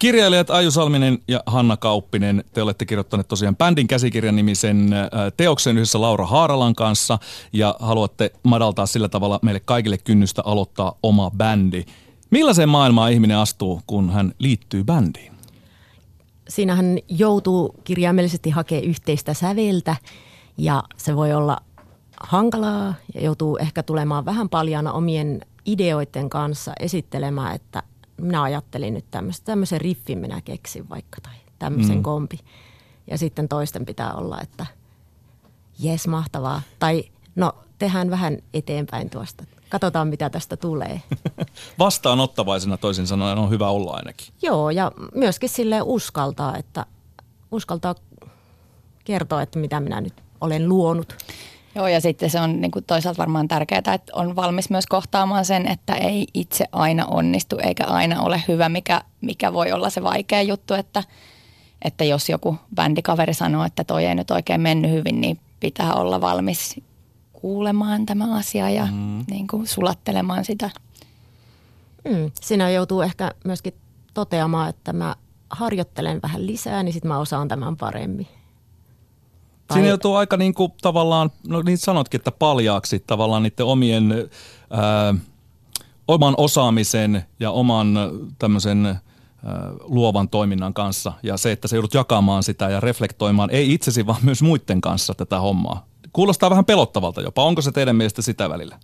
Kirjailijat Aju Salminen ja Hanna Kauppinen, te olette kirjoittaneet tosiaan bändin käsikirjan nimisen äh, teoksen yhdessä Laura Haaralan kanssa ja haluatte madaltaa sillä tavalla meille kaikille kynnystä aloittaa oma bändi. Millaiseen maailmaan ihminen astuu, kun hän liittyy bändiin? Siinähän joutuu kirjaimellisesti hakemaan yhteistä säveltä ja se voi olla hankalaa ja joutuu ehkä tulemaan vähän paljana omien ideoiden kanssa esittelemään, että minä ajattelin nyt tämmöisen, tämmöisen riffin minä keksin vaikka tai tämmöisen mm. kompi. Ja sitten toisten pitää olla, että jes mahtavaa. Tai no tehdään vähän eteenpäin tuosta. Katsotaan mitä tästä tulee. Vastaanottavaisena toisin sanoen on hyvä olla ainakin. Joo ja myöskin sille uskaltaa, että uskaltaa kertoa, että mitä minä nyt olen luonut. Joo, ja sitten se on niin kuin toisaalta varmaan tärkeää, että on valmis myös kohtaamaan sen, että ei itse aina onnistu eikä aina ole hyvä, mikä, mikä voi olla se vaikea juttu, että, että jos joku bändikaveri sanoo, että toi ei nyt oikein mennyt hyvin, niin pitää olla valmis kuulemaan tämä asia ja mm. niin kuin sulattelemaan sitä. Mm. Siinä joutuu ehkä myöskin toteamaan, että mä harjoittelen vähän lisää, niin sitten mä osaan tämän paremmin. Tai... Siinä joutuu aika niin kuin, tavallaan, no niin sanotkin, että paljaaksi tavallaan niiden omien, ää, oman osaamisen ja oman tämmöisen ää, luovan toiminnan kanssa. Ja se, että sä joudut jakamaan sitä ja reflektoimaan, ei itsesi, vaan myös muiden kanssa tätä hommaa. Kuulostaa vähän pelottavalta jopa. Onko se teidän mielestä sitä välillä?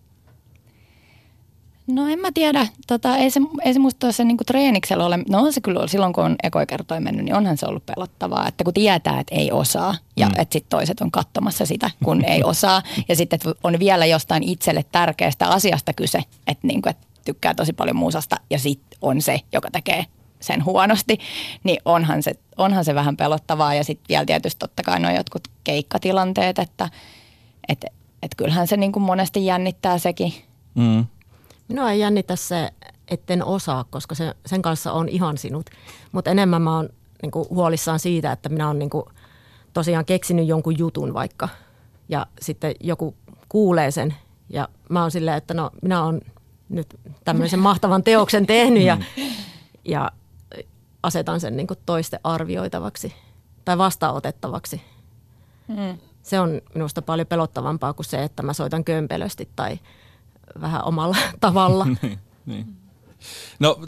No en mä tiedä. Tota, ei, se, ei se musta se niinku treeniksellä ole, no on se kyllä silloin kun on ekoi kertoi mennyt, niin onhan se ollut pelottavaa, että kun tietää, että ei osaa ja mm. että sitten toiset on katsomassa sitä, kun ei osaa ja sitten on vielä jostain itselle tärkeästä asiasta kyse, että niinku, et tykkää tosi paljon muusasta ja sitten on se, joka tekee sen huonosti, niin onhan se, onhan se vähän pelottavaa ja sitten vielä tietysti totta kai nuo jotkut keikkatilanteet, että et, et kyllähän se niinku monesti jännittää sekin. Mm Minua ei jännitä se, etten osaa, koska se, sen kanssa on ihan sinut. Mutta enemmän mä oon niin huolissaan siitä, että minä oon niin tosiaan keksinyt jonkun jutun vaikka. Ja sitten joku kuulee sen ja mä oon silleen, että no minä oon nyt tämmöisen mahtavan teoksen tehnyt ja, ja asetan sen niin toisten arvioitavaksi tai vastaanotettavaksi. Mm. Se on minusta paljon pelottavampaa kuin se, että mä soitan kömpelösti tai – vähän omalla tavalla. niin, niin. No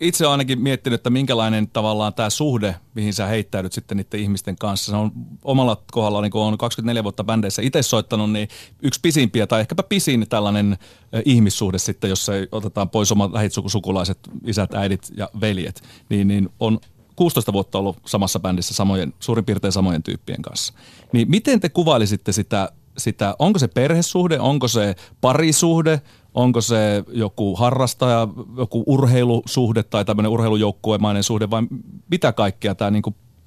itse olen ainakin miettinyt, että minkälainen tavallaan tämä suhde, mihin sä heittäydyt sitten niiden ihmisten kanssa. Se on omalla kohdalla, niin kun on 24 vuotta bändeissä itse soittanut, niin yksi pisimpiä tai ehkäpä pisin tällainen ihmissuhde sitten, jos ei otetaan pois omat lähisukulaiset, isät, äidit ja veljet, niin, niin on 16 vuotta ollut samassa bändissä samojen, suurin piirtein samojen tyyppien kanssa. Niin miten te kuvailisitte sitä sitä, onko se perhesuhde, onko se parisuhde, onko se joku harrastaja, joku urheilusuhde tai tämmöinen urheilujoukkuemainen suhde vai mitä kaikkea tämä niin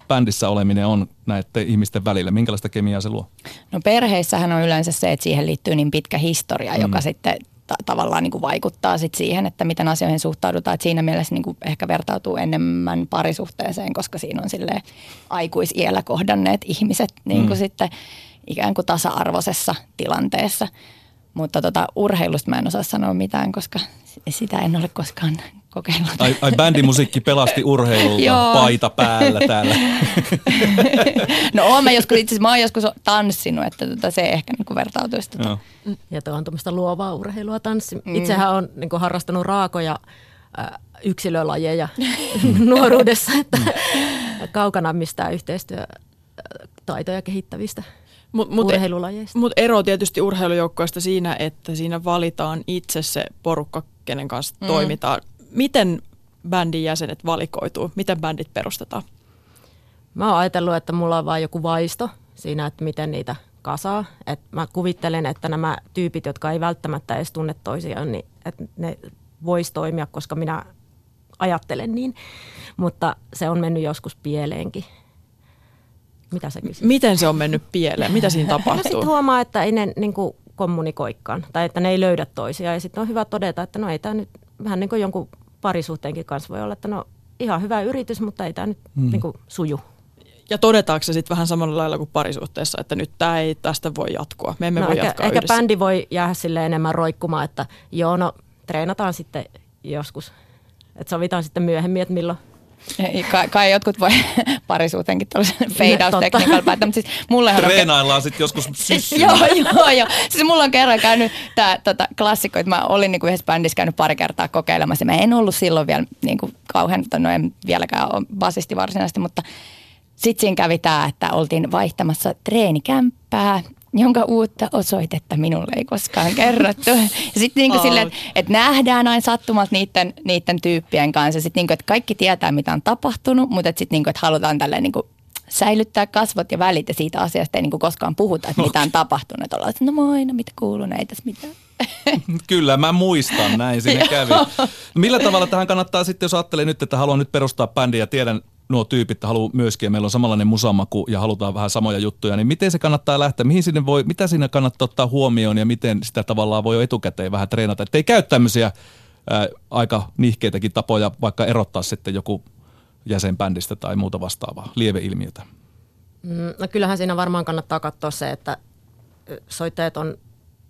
bändissä oleminen on näiden ihmisten välillä? Minkälaista kemiaa se luo? No perheissähän on yleensä se, että siihen liittyy niin pitkä historia, mm. joka sitten ta- tavallaan niin kuin vaikuttaa sit siihen, että miten asioihin suhtaudutaan. Et siinä mielessä niin kuin ehkä vertautuu enemmän parisuhteeseen, koska siinä on sille aikuisiellä kohdanneet ihmiset niin kuin mm. sitten – ikään kuin tasa-arvoisessa tilanteessa. Mutta tota, urheilusta mä en osaa sanoa mitään, koska sitä en ole koskaan kokeillut. Ai, ai bändimusiikki pelasti urheilulta paita päällä täällä. no oon mä joskus, itse mä oon joskus tanssinut, että tota, se ehkä niin vertautuisi. Tota. Ja tuo on tuommoista luovaa urheilua tanssi. Mm. Itsehän on niin harrastanut raakoja äh, yksilölajeja nuoruudessa, että mm. kaukana mistään yhteistyötaitoja kehittävistä Mut, mut, urheilulajeista. Mutta ero tietysti urheilujoukkoista siinä, että siinä valitaan itse se porukka, kenen kanssa mm. toimitaan. Miten bändin jäsenet valikoituu? Miten bändit perustetaan? Mä oon ajatellut, että mulla on vain joku vaisto siinä, että miten niitä kasaa. Et mä kuvittelen, että nämä tyypit, jotka ei välttämättä edes tunne toisiaan, niin että ne vois toimia, koska minä ajattelen niin. Mutta se on mennyt joskus pieleenkin. Mitä sä kysyt? Miten se on mennyt pieleen? Mitä siinä tapahtuu? No sitten huomaa, että ei ne niin kuin, kommunikoikaan tai että ne ei löydä toisiaan. Ja sitten on hyvä todeta, että no ei tämä nyt vähän niin kuin jonkun parisuhteenkin kanssa voi olla, että no ihan hyvä yritys, mutta ei tämä nyt mm. niin kuin, suju. Ja todetaanko se sitten vähän samalla lailla kuin parisuhteessa, että nyt tämä ei tästä voi jatkua, me emme no voi ehkä, jatkaa Ehkä yhdessä. bändi voi jäädä sille enemmän roikkumaan, että joo no treenataan sitten joskus. Että sovitaan sitten myöhemmin, että milloin Kai, kai jotkut voi parisuuteenkin tällaisen fade out tekniikalla päättää, mutta siis mullehan on... Treenaillaan sitten joskus syssyllä. joo, joo, joo. Siis mulla on kerran käynyt tämä tota, klassikko, että mä olin niinku yhdessä bändissä käynyt pari kertaa kokeilemassa. Mä en ollut silloin vielä niinku kauhean, no en vieläkään ole basisti varsinaisesti, mutta sitten siinä kävi tämä, että oltiin vaihtamassa treenikämppää jonka uutta osoitetta minulle ei koskaan kerrottu. Ja sitten niinku silleen, että et nähdään aina sattumalta niiden, niiden tyyppien kanssa. Sitten niinku, että kaikki tietää, mitä on tapahtunut, mutta sitten niinku, että halutaan tälleen niinku säilyttää kasvot ja välit ja siitä asiasta ei niinku koskaan puhuta, että mitä on tapahtunut. Että ollaan, että no moi, no mitä kuuluu, ei tässä mitään. Kyllä, mä muistan, näin sinne kävi. Millä tavalla tähän kannattaa sitten, jos ajattelee nyt, että haluan nyt perustaa bändiä ja tiedän nuo tyypit haluaa myöskin, ja meillä on samanlainen musamaku ja halutaan vähän samoja juttuja, niin miten se kannattaa lähteä, mihin sinne voi, mitä siinä kannattaa ottaa huomioon ja miten sitä tavallaan voi jo etukäteen vähän treenata, ettei käy tämmöisiä ää, aika nihkeitäkin tapoja vaikka erottaa sitten joku jäsen bändistä tai muuta vastaavaa lieveilmiötä. Mm, no kyllähän siinä varmaan kannattaa katsoa se, että soittajat on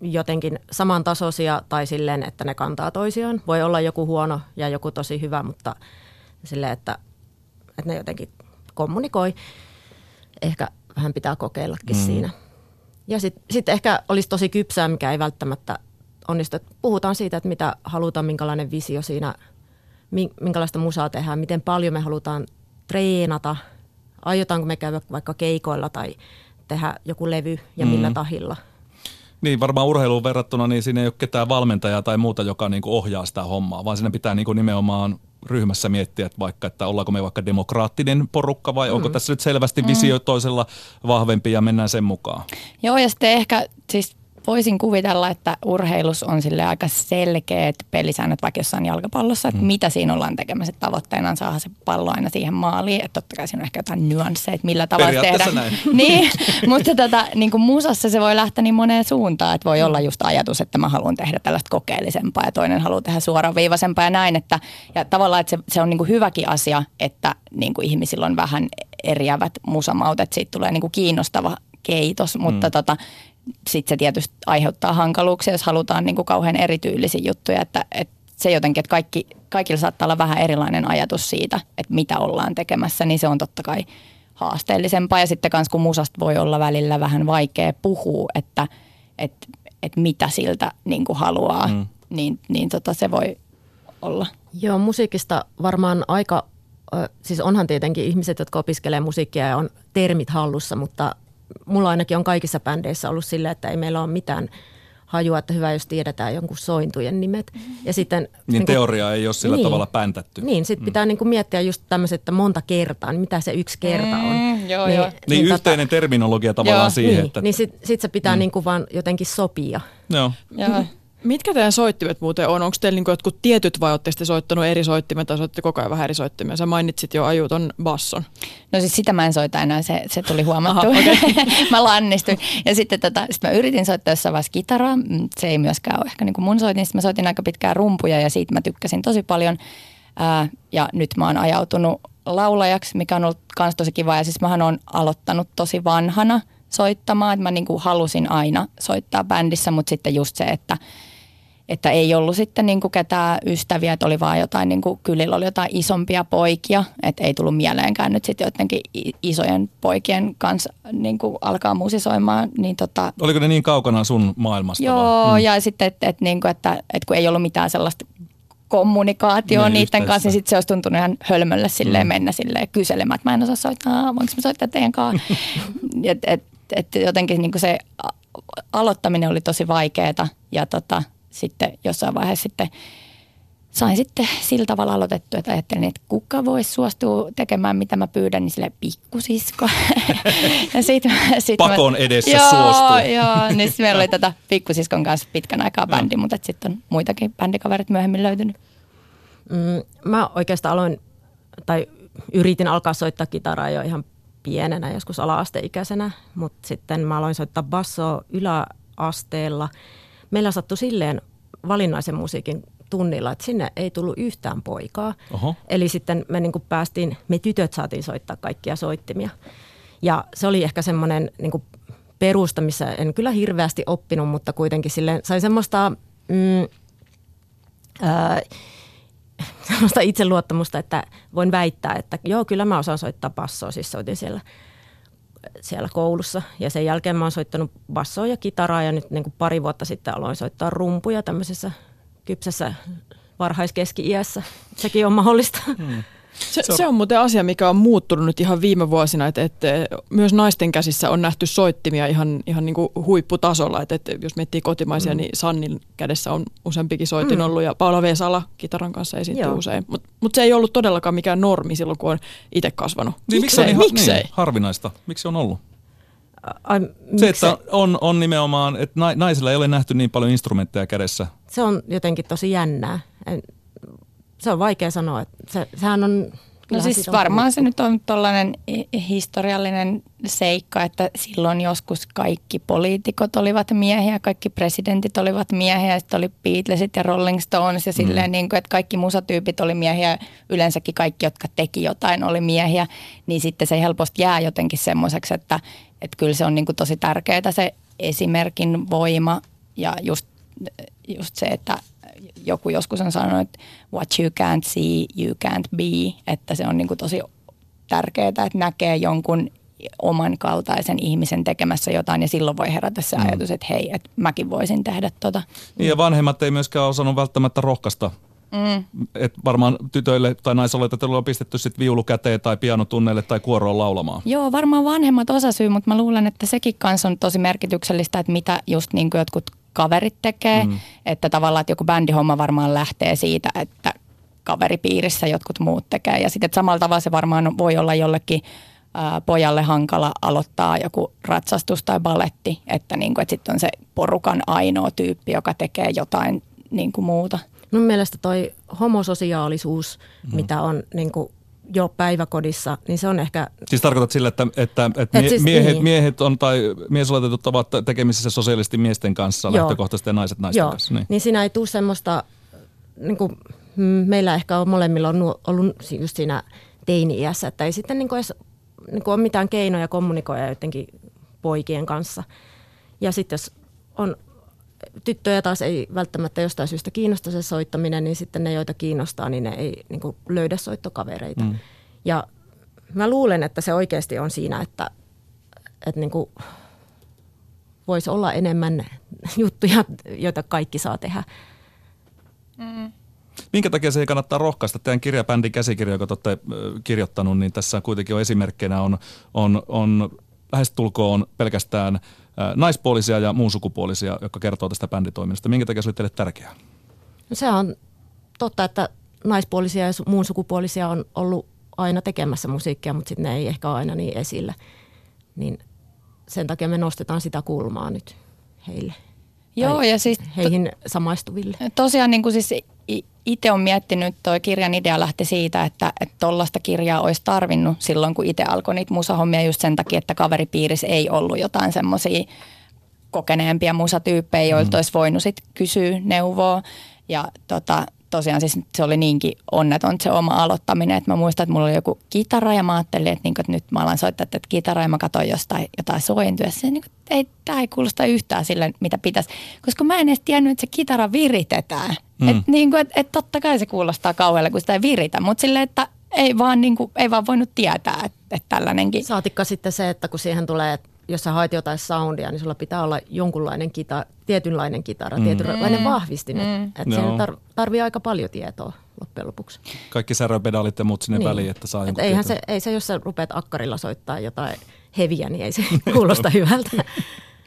jotenkin samantasoisia tai silleen, että ne kantaa toisiaan. Voi olla joku huono ja joku tosi hyvä, mutta silleen, että että ne jotenkin kommunikoi. Ehkä vähän pitää kokeillakin mm. siinä. Ja sitten sit ehkä olisi tosi kypsää, mikä ei välttämättä onnistu. Puhutaan siitä, että mitä halutaan, minkälainen visio siinä, minkälaista musaa tehdään, miten paljon me halutaan treenata, aiotaanko me käydä vaikka keikoilla tai tehdä joku levy ja millä mm. tahilla. Niin, varmaan urheiluun verrattuna, niin siinä ei ole ketään valmentajaa tai muuta, joka niin kuin ohjaa sitä hommaa, vaan siinä pitää niin kuin nimenomaan ryhmässä miettiä, että vaikka, että ollaanko me vaikka demokraattinen porukka vai mm. onko tässä nyt selvästi visio mm. toisella vahvempi ja mennään sen mukaan. Joo, ja sitten ehkä siis voisin kuvitella, että urheilus on sille aika selkeät pelisäännöt vaikka jossain jalkapallossa, että mm. mitä siinä ollaan tekemässä. Tavoitteena on saada se pallo aina siihen maaliin. Että totta kai siinä on ehkä jotain nyansseja, että millä tavalla tehdään. Näin. niin, mutta tota, niin kuin musassa se voi lähteä niin moneen suuntaan, että voi mm. olla just ajatus, että mä haluan tehdä tällaista kokeellisempaa ja toinen haluaa tehdä suoraviivaisempaa ja näin. Että, ja tavallaan, että se, se on niin kuin hyväkin asia, että niin kuin ihmisillä on vähän eriävät musamautet, siitä tulee niin kuin kiinnostava keitos, mutta mm. tota, sitten se tietysti aiheuttaa hankaluuksia, jos halutaan niin kuin kauhean erityylisiä juttuja, että, että se jotenkin, että kaikki, kaikilla saattaa olla vähän erilainen ajatus siitä, että mitä ollaan tekemässä, niin se on totta kai haasteellisempaa. Ja sitten myös kun musasta voi olla välillä vähän vaikea puhua, että, että, että mitä siltä niin kuin haluaa, mm. niin, niin tota se voi olla. Joo, musiikista varmaan aika, siis onhan tietenkin ihmiset, jotka opiskelee musiikkia ja on termit hallussa, mutta mulla ainakin on kaikissa bändeissä ollut sillä, että ei meillä ole mitään hajua, että hyvä, jos tiedetään jonkun sointujen nimet. Mm-hmm. Ja sitten, niin, niin teoria kun, ei ole sillä niin, tavalla päntätty. Niin, sitten mm. pitää niin kuin miettiä just tämmöiset, että monta kertaa, niin mitä se yksi kerta on. Mm, joo, niin, joo. Niin, niin yhteinen tota, terminologia tavallaan joo, siihen. Niin, että, niin sitten sit se pitää mm. niin kuin vaan jotenkin sopia. Joo. joo. Mitkä teidän soittimet muuten on? Onko teillä niinku jotkut tietyt vai olette sitten soittanut eri soittimet tai soitte koko ajan vähän eri soittimia? Sä mainitsit jo ajuton basson. No siis sitä mä en soita enää, se, se tuli huomattu. Aha, okay. mä lannistuin. Ja sitten tota, sit mä yritin soittaa jossain vaiheessa kitaraa. Mm, se ei myöskään ole ehkä niin kuin mun soitin. Sitten mä soitin aika pitkään rumpuja ja siitä mä tykkäsin tosi paljon. Ää, ja nyt mä oon ajautunut laulajaksi, mikä on ollut myös tosi kiva. Ja siis mähän oon aloittanut tosi vanhana soittamaan. Että mä niin kuin halusin aina soittaa bändissä, mutta sitten just se, että – että ei ollut sitten niin kuin ketään ystäviä, että oli vaan jotain, niin kuin, kylillä oli jotain isompia poikia, että ei tullut mieleenkään nyt sitten jotenkin isojen poikien kanssa niin kuin alkaa musisoimaan. Niin tota, Oliko ne niin kaukana sun maailmasta? Joo, vai? Mm. ja sitten, että, että, niin kuin, että, että kun ei ollut mitään sellaista kommunikaatioa niin, niiden kanssa, niin sitten se olisi tuntunut ihan hölmölle silleen mm. mennä silleen kyselemään, että mä en osaa soittaa, voinko mä soittaa teidän kanssa. et, et, et jotenkin niin kuin se aloittaminen oli tosi vaikeaa ja tota, sitten jossain vaiheessa sitten sain sitten sillä tavalla aloitettu, että ajattelin, että kuka voisi suostua tekemään, mitä mä pyydän, niin sille pikkusisko. ja sit, sit Pakon mä, edessä joo, suostuu. Joo, niin sitten meillä oli tätä pikkusiskon kanssa pitkän aikaa bändi, mutta sitten on muitakin bändikaverit myöhemmin löytynyt. Mm, mä oikeastaan aloin, tai yritin alkaa soittaa kitaraa jo ihan pienenä, joskus ala-asteikäisenä, mutta sitten mä aloin soittaa bassoa yläasteella – meillä sattui silleen valinnaisen musiikin tunnilla, että sinne ei tullut yhtään poikaa. Oho. Eli sitten me niin kuin päästiin, me tytöt saatiin soittaa kaikkia soittimia. Ja se oli ehkä semmoinen niin perusta, missä en kyllä hirveästi oppinut, mutta kuitenkin silleen sai semmoista... Mm, ää, sellaista itseluottamusta, että voin väittää, että joo, kyllä mä osaan soittaa bassoa. Siis soitin siellä, siellä koulussa ja sen jälkeen mä oon soittanut bassoa ja kitaraa ja nyt niin kuin pari vuotta sitten aloin soittaa rumpuja tämmöisessä kypsässä varhaiskeski-iässä. Sekin on mahdollista. Hmm. Se, se, on... muuten asia, mikä on muuttunut nyt ihan viime vuosina, että, että myös naisten käsissä on nähty soittimia ihan, ihan niin kuin huipputasolla. Että, että jos miettii kotimaisia, mm. niin Sannin kädessä on useampikin soitin mm. ollut ja Paula Vesala kitaran kanssa esiintyy Joo. usein. Mutta mut se ei ollut todellakaan mikään normi silloin, kun on itse kasvanut. Niin, miksei? Niin, miksei? Niin, harvinaista. Miksi on ollut? Ai, se, että on, on nimenomaan, että naisilla ei ole nähty niin paljon instrumentteja kädessä. Se on jotenkin tosi jännää. En, se on vaikea sanoa. Että se, sehän on No siis varmaan se nyt on tällainen historiallinen seikka, että silloin joskus kaikki poliitikot olivat miehiä, kaikki presidentit olivat miehiä, sitten oli Beatlesit ja Rolling Stones ja silleen, mm. niin kuin, että kaikki musatyypit oli miehiä, yleensäkin kaikki, jotka teki jotain, oli miehiä, niin sitten se helposti jää jotenkin semmoiseksi, että, että kyllä se on niin kuin tosi tärkeää se esimerkin voima ja just, just se, että joku joskus on sanonut, että what you can't see, you can't be, että se on niin kuin tosi tärkeää, että näkee jonkun oman kaltaisen ihmisen tekemässä jotain ja silloin voi herätä se mm. ajatus, että hei, että mäkin voisin tehdä tota. Niin ja vanhemmat ei myöskään osannut välttämättä rohkaista Mm. Et varmaan tytöille tai naisoletetuille on pistetty sit viulu käteen tai pianotunneille tai kuoroon laulamaan. Joo, varmaan vanhemmat osasyy, mutta mä luulen, että sekin kanssa on tosi merkityksellistä, että mitä just niin kuin jotkut kaverit tekee. Mm. Että tavallaan, että joku bändihomma varmaan lähtee siitä, että kaveripiirissä jotkut muut tekee. Ja sitten samalla tavalla se varmaan voi olla jollekin ää, pojalle hankala aloittaa joku ratsastus tai baletti, että, niin kuin, että sitten on se porukan ainoa tyyppi, joka tekee jotain niin kuin muuta. Mun mielestä toi homososiaalisuus, mm. mitä on niin kuin jo päiväkodissa, niin se on ehkä... Siis tarkoitat sillä, että, että, että Et siis, miehet, niin. miehet on tai miesoletetut ovat tekemisissä sosiaalisesti miesten kanssa Joo. lähtökohtaisesti ja naiset naisten Joo. kanssa. Niin. niin siinä ei tule semmoista, niin kuin, mm, meillä ehkä on molemmilla on ollut just siinä teini-iässä, että ei sitten niin kuin edes niin kuin ole mitään keinoja kommunikoida jotenkin poikien kanssa. Ja sitten jos on tyttöjä taas ei välttämättä jostain syystä kiinnosta se soittaminen, niin sitten ne, joita kiinnostaa, niin ne ei niin kuin löydä soittokavereita. Mm. Ja mä luulen, että se oikeasti on siinä, että, että niin kuin voisi olla enemmän juttuja, joita kaikki saa tehdä. Mm. Minkä takia se ei kannattaa rohkaista? Teidän kirjabändin käsikirja, joka olette kirjoittanut, niin tässä kuitenkin on esimerkkeinä on, on, on lähestulkoon pelkästään – naispuolisia ja muun sukupuolisia, jotka kertoo tästä bänditoiminnasta. Minkä takia se oli teille tärkeää? No se on totta, että naispuolisia ja muun sukupuolisia on ollut aina tekemässä musiikkia, mutta sitten ne ei ehkä ole aina niin esillä. Niin sen takia me nostetaan sitä kulmaa nyt heille. Joo, ja siis... Heihin samaistuville. Tosiaan niin kuin siis itse on miettinyt, toi kirjan idea lähti siitä, että tuollaista kirjaa olisi tarvinnut silloin, kun itse alkoi niitä musahommia just sen takia, että kaveripiirissä ei ollut jotain semmoisia kokeneempia musatyyppejä, joilta mm. olisi voinut sit kysyä neuvoa. Ja tota, tosiaan siis se oli niinkin onneton se oma aloittaminen, että mä muistan, että mulla oli joku kitara ja mä ajattelin, että, niin kuin, että nyt mä alan soittaa tätä kitaraa ja mä katsoin jostain jotain sointuja. Se niin kuin, ei, tämä ei kuulosta yhtään sille, mitä pitäisi, koska mä en edes tiennyt, että se kitara viritetään. Mm. Että niin kuin, että, että totta kai se kuulostaa kauhealle, kun sitä ei viritä, mutta silleen, että ei vaan, niin kuin, ei vaan voinut tietää, että, että tällainenkin. Saatikka sitten se, että kun siihen tulee, jos sä haet jotain soundia, niin sulla pitää olla jonkunlainen kita, tietynlainen kitara, mm. tietynlainen mm. vahvistin. Mm. Että no. tar- tarvii aika paljon tietoa loppujen lopuksi. Kaikki säröpedaalit ja muut sinne niin. väliin, että saa Et eihän se, ei se, jos sä rupeat akkarilla soittaa jotain heviä, niin ei se kuulosta hyvältä.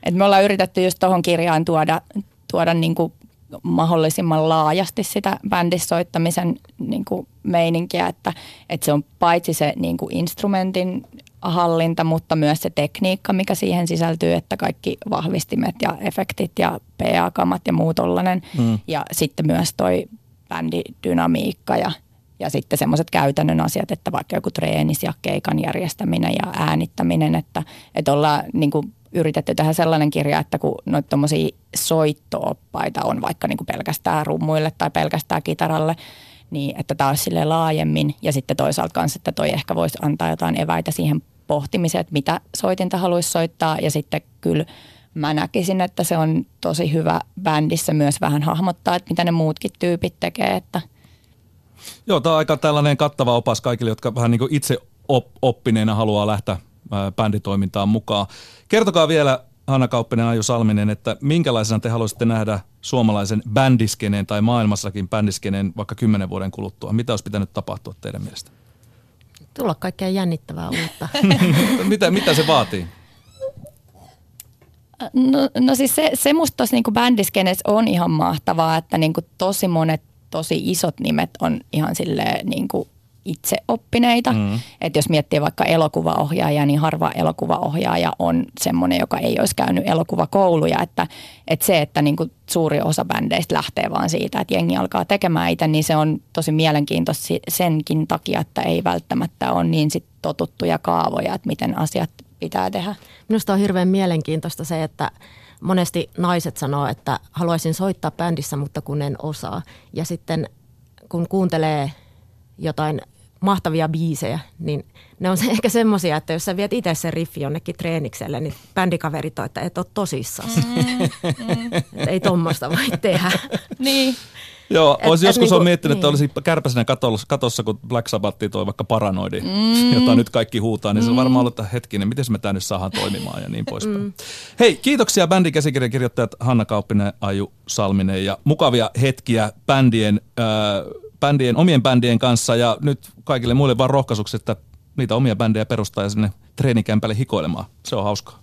Et me ollaan yritetty just tuohon kirjaan tuoda, tuoda niin kuin mahdollisimman laajasti sitä bändissoittamisen niin kuin meininkiä, että, että se on paitsi se niin kuin instrumentin hallinta, mutta myös se tekniikka, mikä siihen sisältyy, että kaikki vahvistimet ja efektit ja PA-kamat ja muu tollainen. Mm. Ja sitten myös toi bändidynamiikka ja, ja sitten semmoiset käytännön asiat, että vaikka joku treenis ja keikan järjestäminen ja äänittäminen, että, että ollaan niin kuin yritetty tehdä sellainen kirja, että kun noita tuommoisia soittooppaita on vaikka niin kuin pelkästään rummuille tai pelkästään kitaralle, niin että tämä olisi sille laajemmin ja sitten toisaalta kanssa, että toi ehkä voisi antaa jotain eväitä siihen pohtimiseen, että mitä soitinta haluaisi soittaa. Ja sitten kyllä mä näkisin, että se on tosi hyvä bändissä myös vähän hahmottaa, että mitä ne muutkin tyypit tekee, että Joo, tämä on aika tällainen kattava opas kaikille, jotka vähän niin kuin itse op- oppineena haluaa lähteä bänditoimintaan mukaan. Kertokaa vielä Hanna Kauppinen Aju Salminen, että minkälaisena te haluaisitte nähdä suomalaisen bändiskeneen tai maailmassakin bändiskeneen vaikka kymmenen vuoden kuluttua? Mitä olisi pitänyt tapahtua teidän mielestä? Tulla kaikkea jännittävää uutta. mitä, mitä se vaatii? No, no siis se, se musta tuossa niinku bändiskenes on ihan mahtavaa, että niinku tosi monet tosi isot nimet on ihan silleen niinku itseoppineita. Mm. Että jos miettii vaikka elokuvaohjaajaa, niin harva elokuvaohjaaja on semmoinen, joka ei olisi käynyt elokuvakouluja. Että, että se, että niin kuin suuri osa bändeistä lähtee vaan siitä, että jengi alkaa tekemään itse, niin se on tosi mielenkiintoista senkin takia, että ei välttämättä ole niin sit totuttuja kaavoja, että miten asiat pitää tehdä. Minusta on hirveän mielenkiintoista se, että monesti naiset sanoo, että haluaisin soittaa bändissä, mutta kun en osaa. Ja sitten kun kuuntelee jotain mahtavia biisejä, niin ne on se, ehkä semmoisia, että jos sä viet itse sen riffi jonnekin treenikselle, niin bändikaverit on, että et ole tosissaan. Mm, mm. ei tuommoista voi tehdä. niin. Joo, et, olisi et, joskus niin on miettinyt, niin. että olisi kärpäsenä katossa, katossa, kun Black Sabbath toi vaikka paranoidi, mm. jota nyt kaikki huutaa, niin mm. se on varmaan ollut, että hetkinen, miten me tämä nyt saadaan toimimaan ja niin poispäin. Mm. Hei, kiitoksia bändin käsikirjan kirjoittajat Hanna Kauppinen, Aju Salminen ja mukavia hetkiä bändien äh, bändien, omien bändien kanssa ja nyt kaikille muille vaan rohkaisuksi, että niitä omia bändejä perustaa ja sinne treenikämpälle hikoilemaan. Se on hauskaa.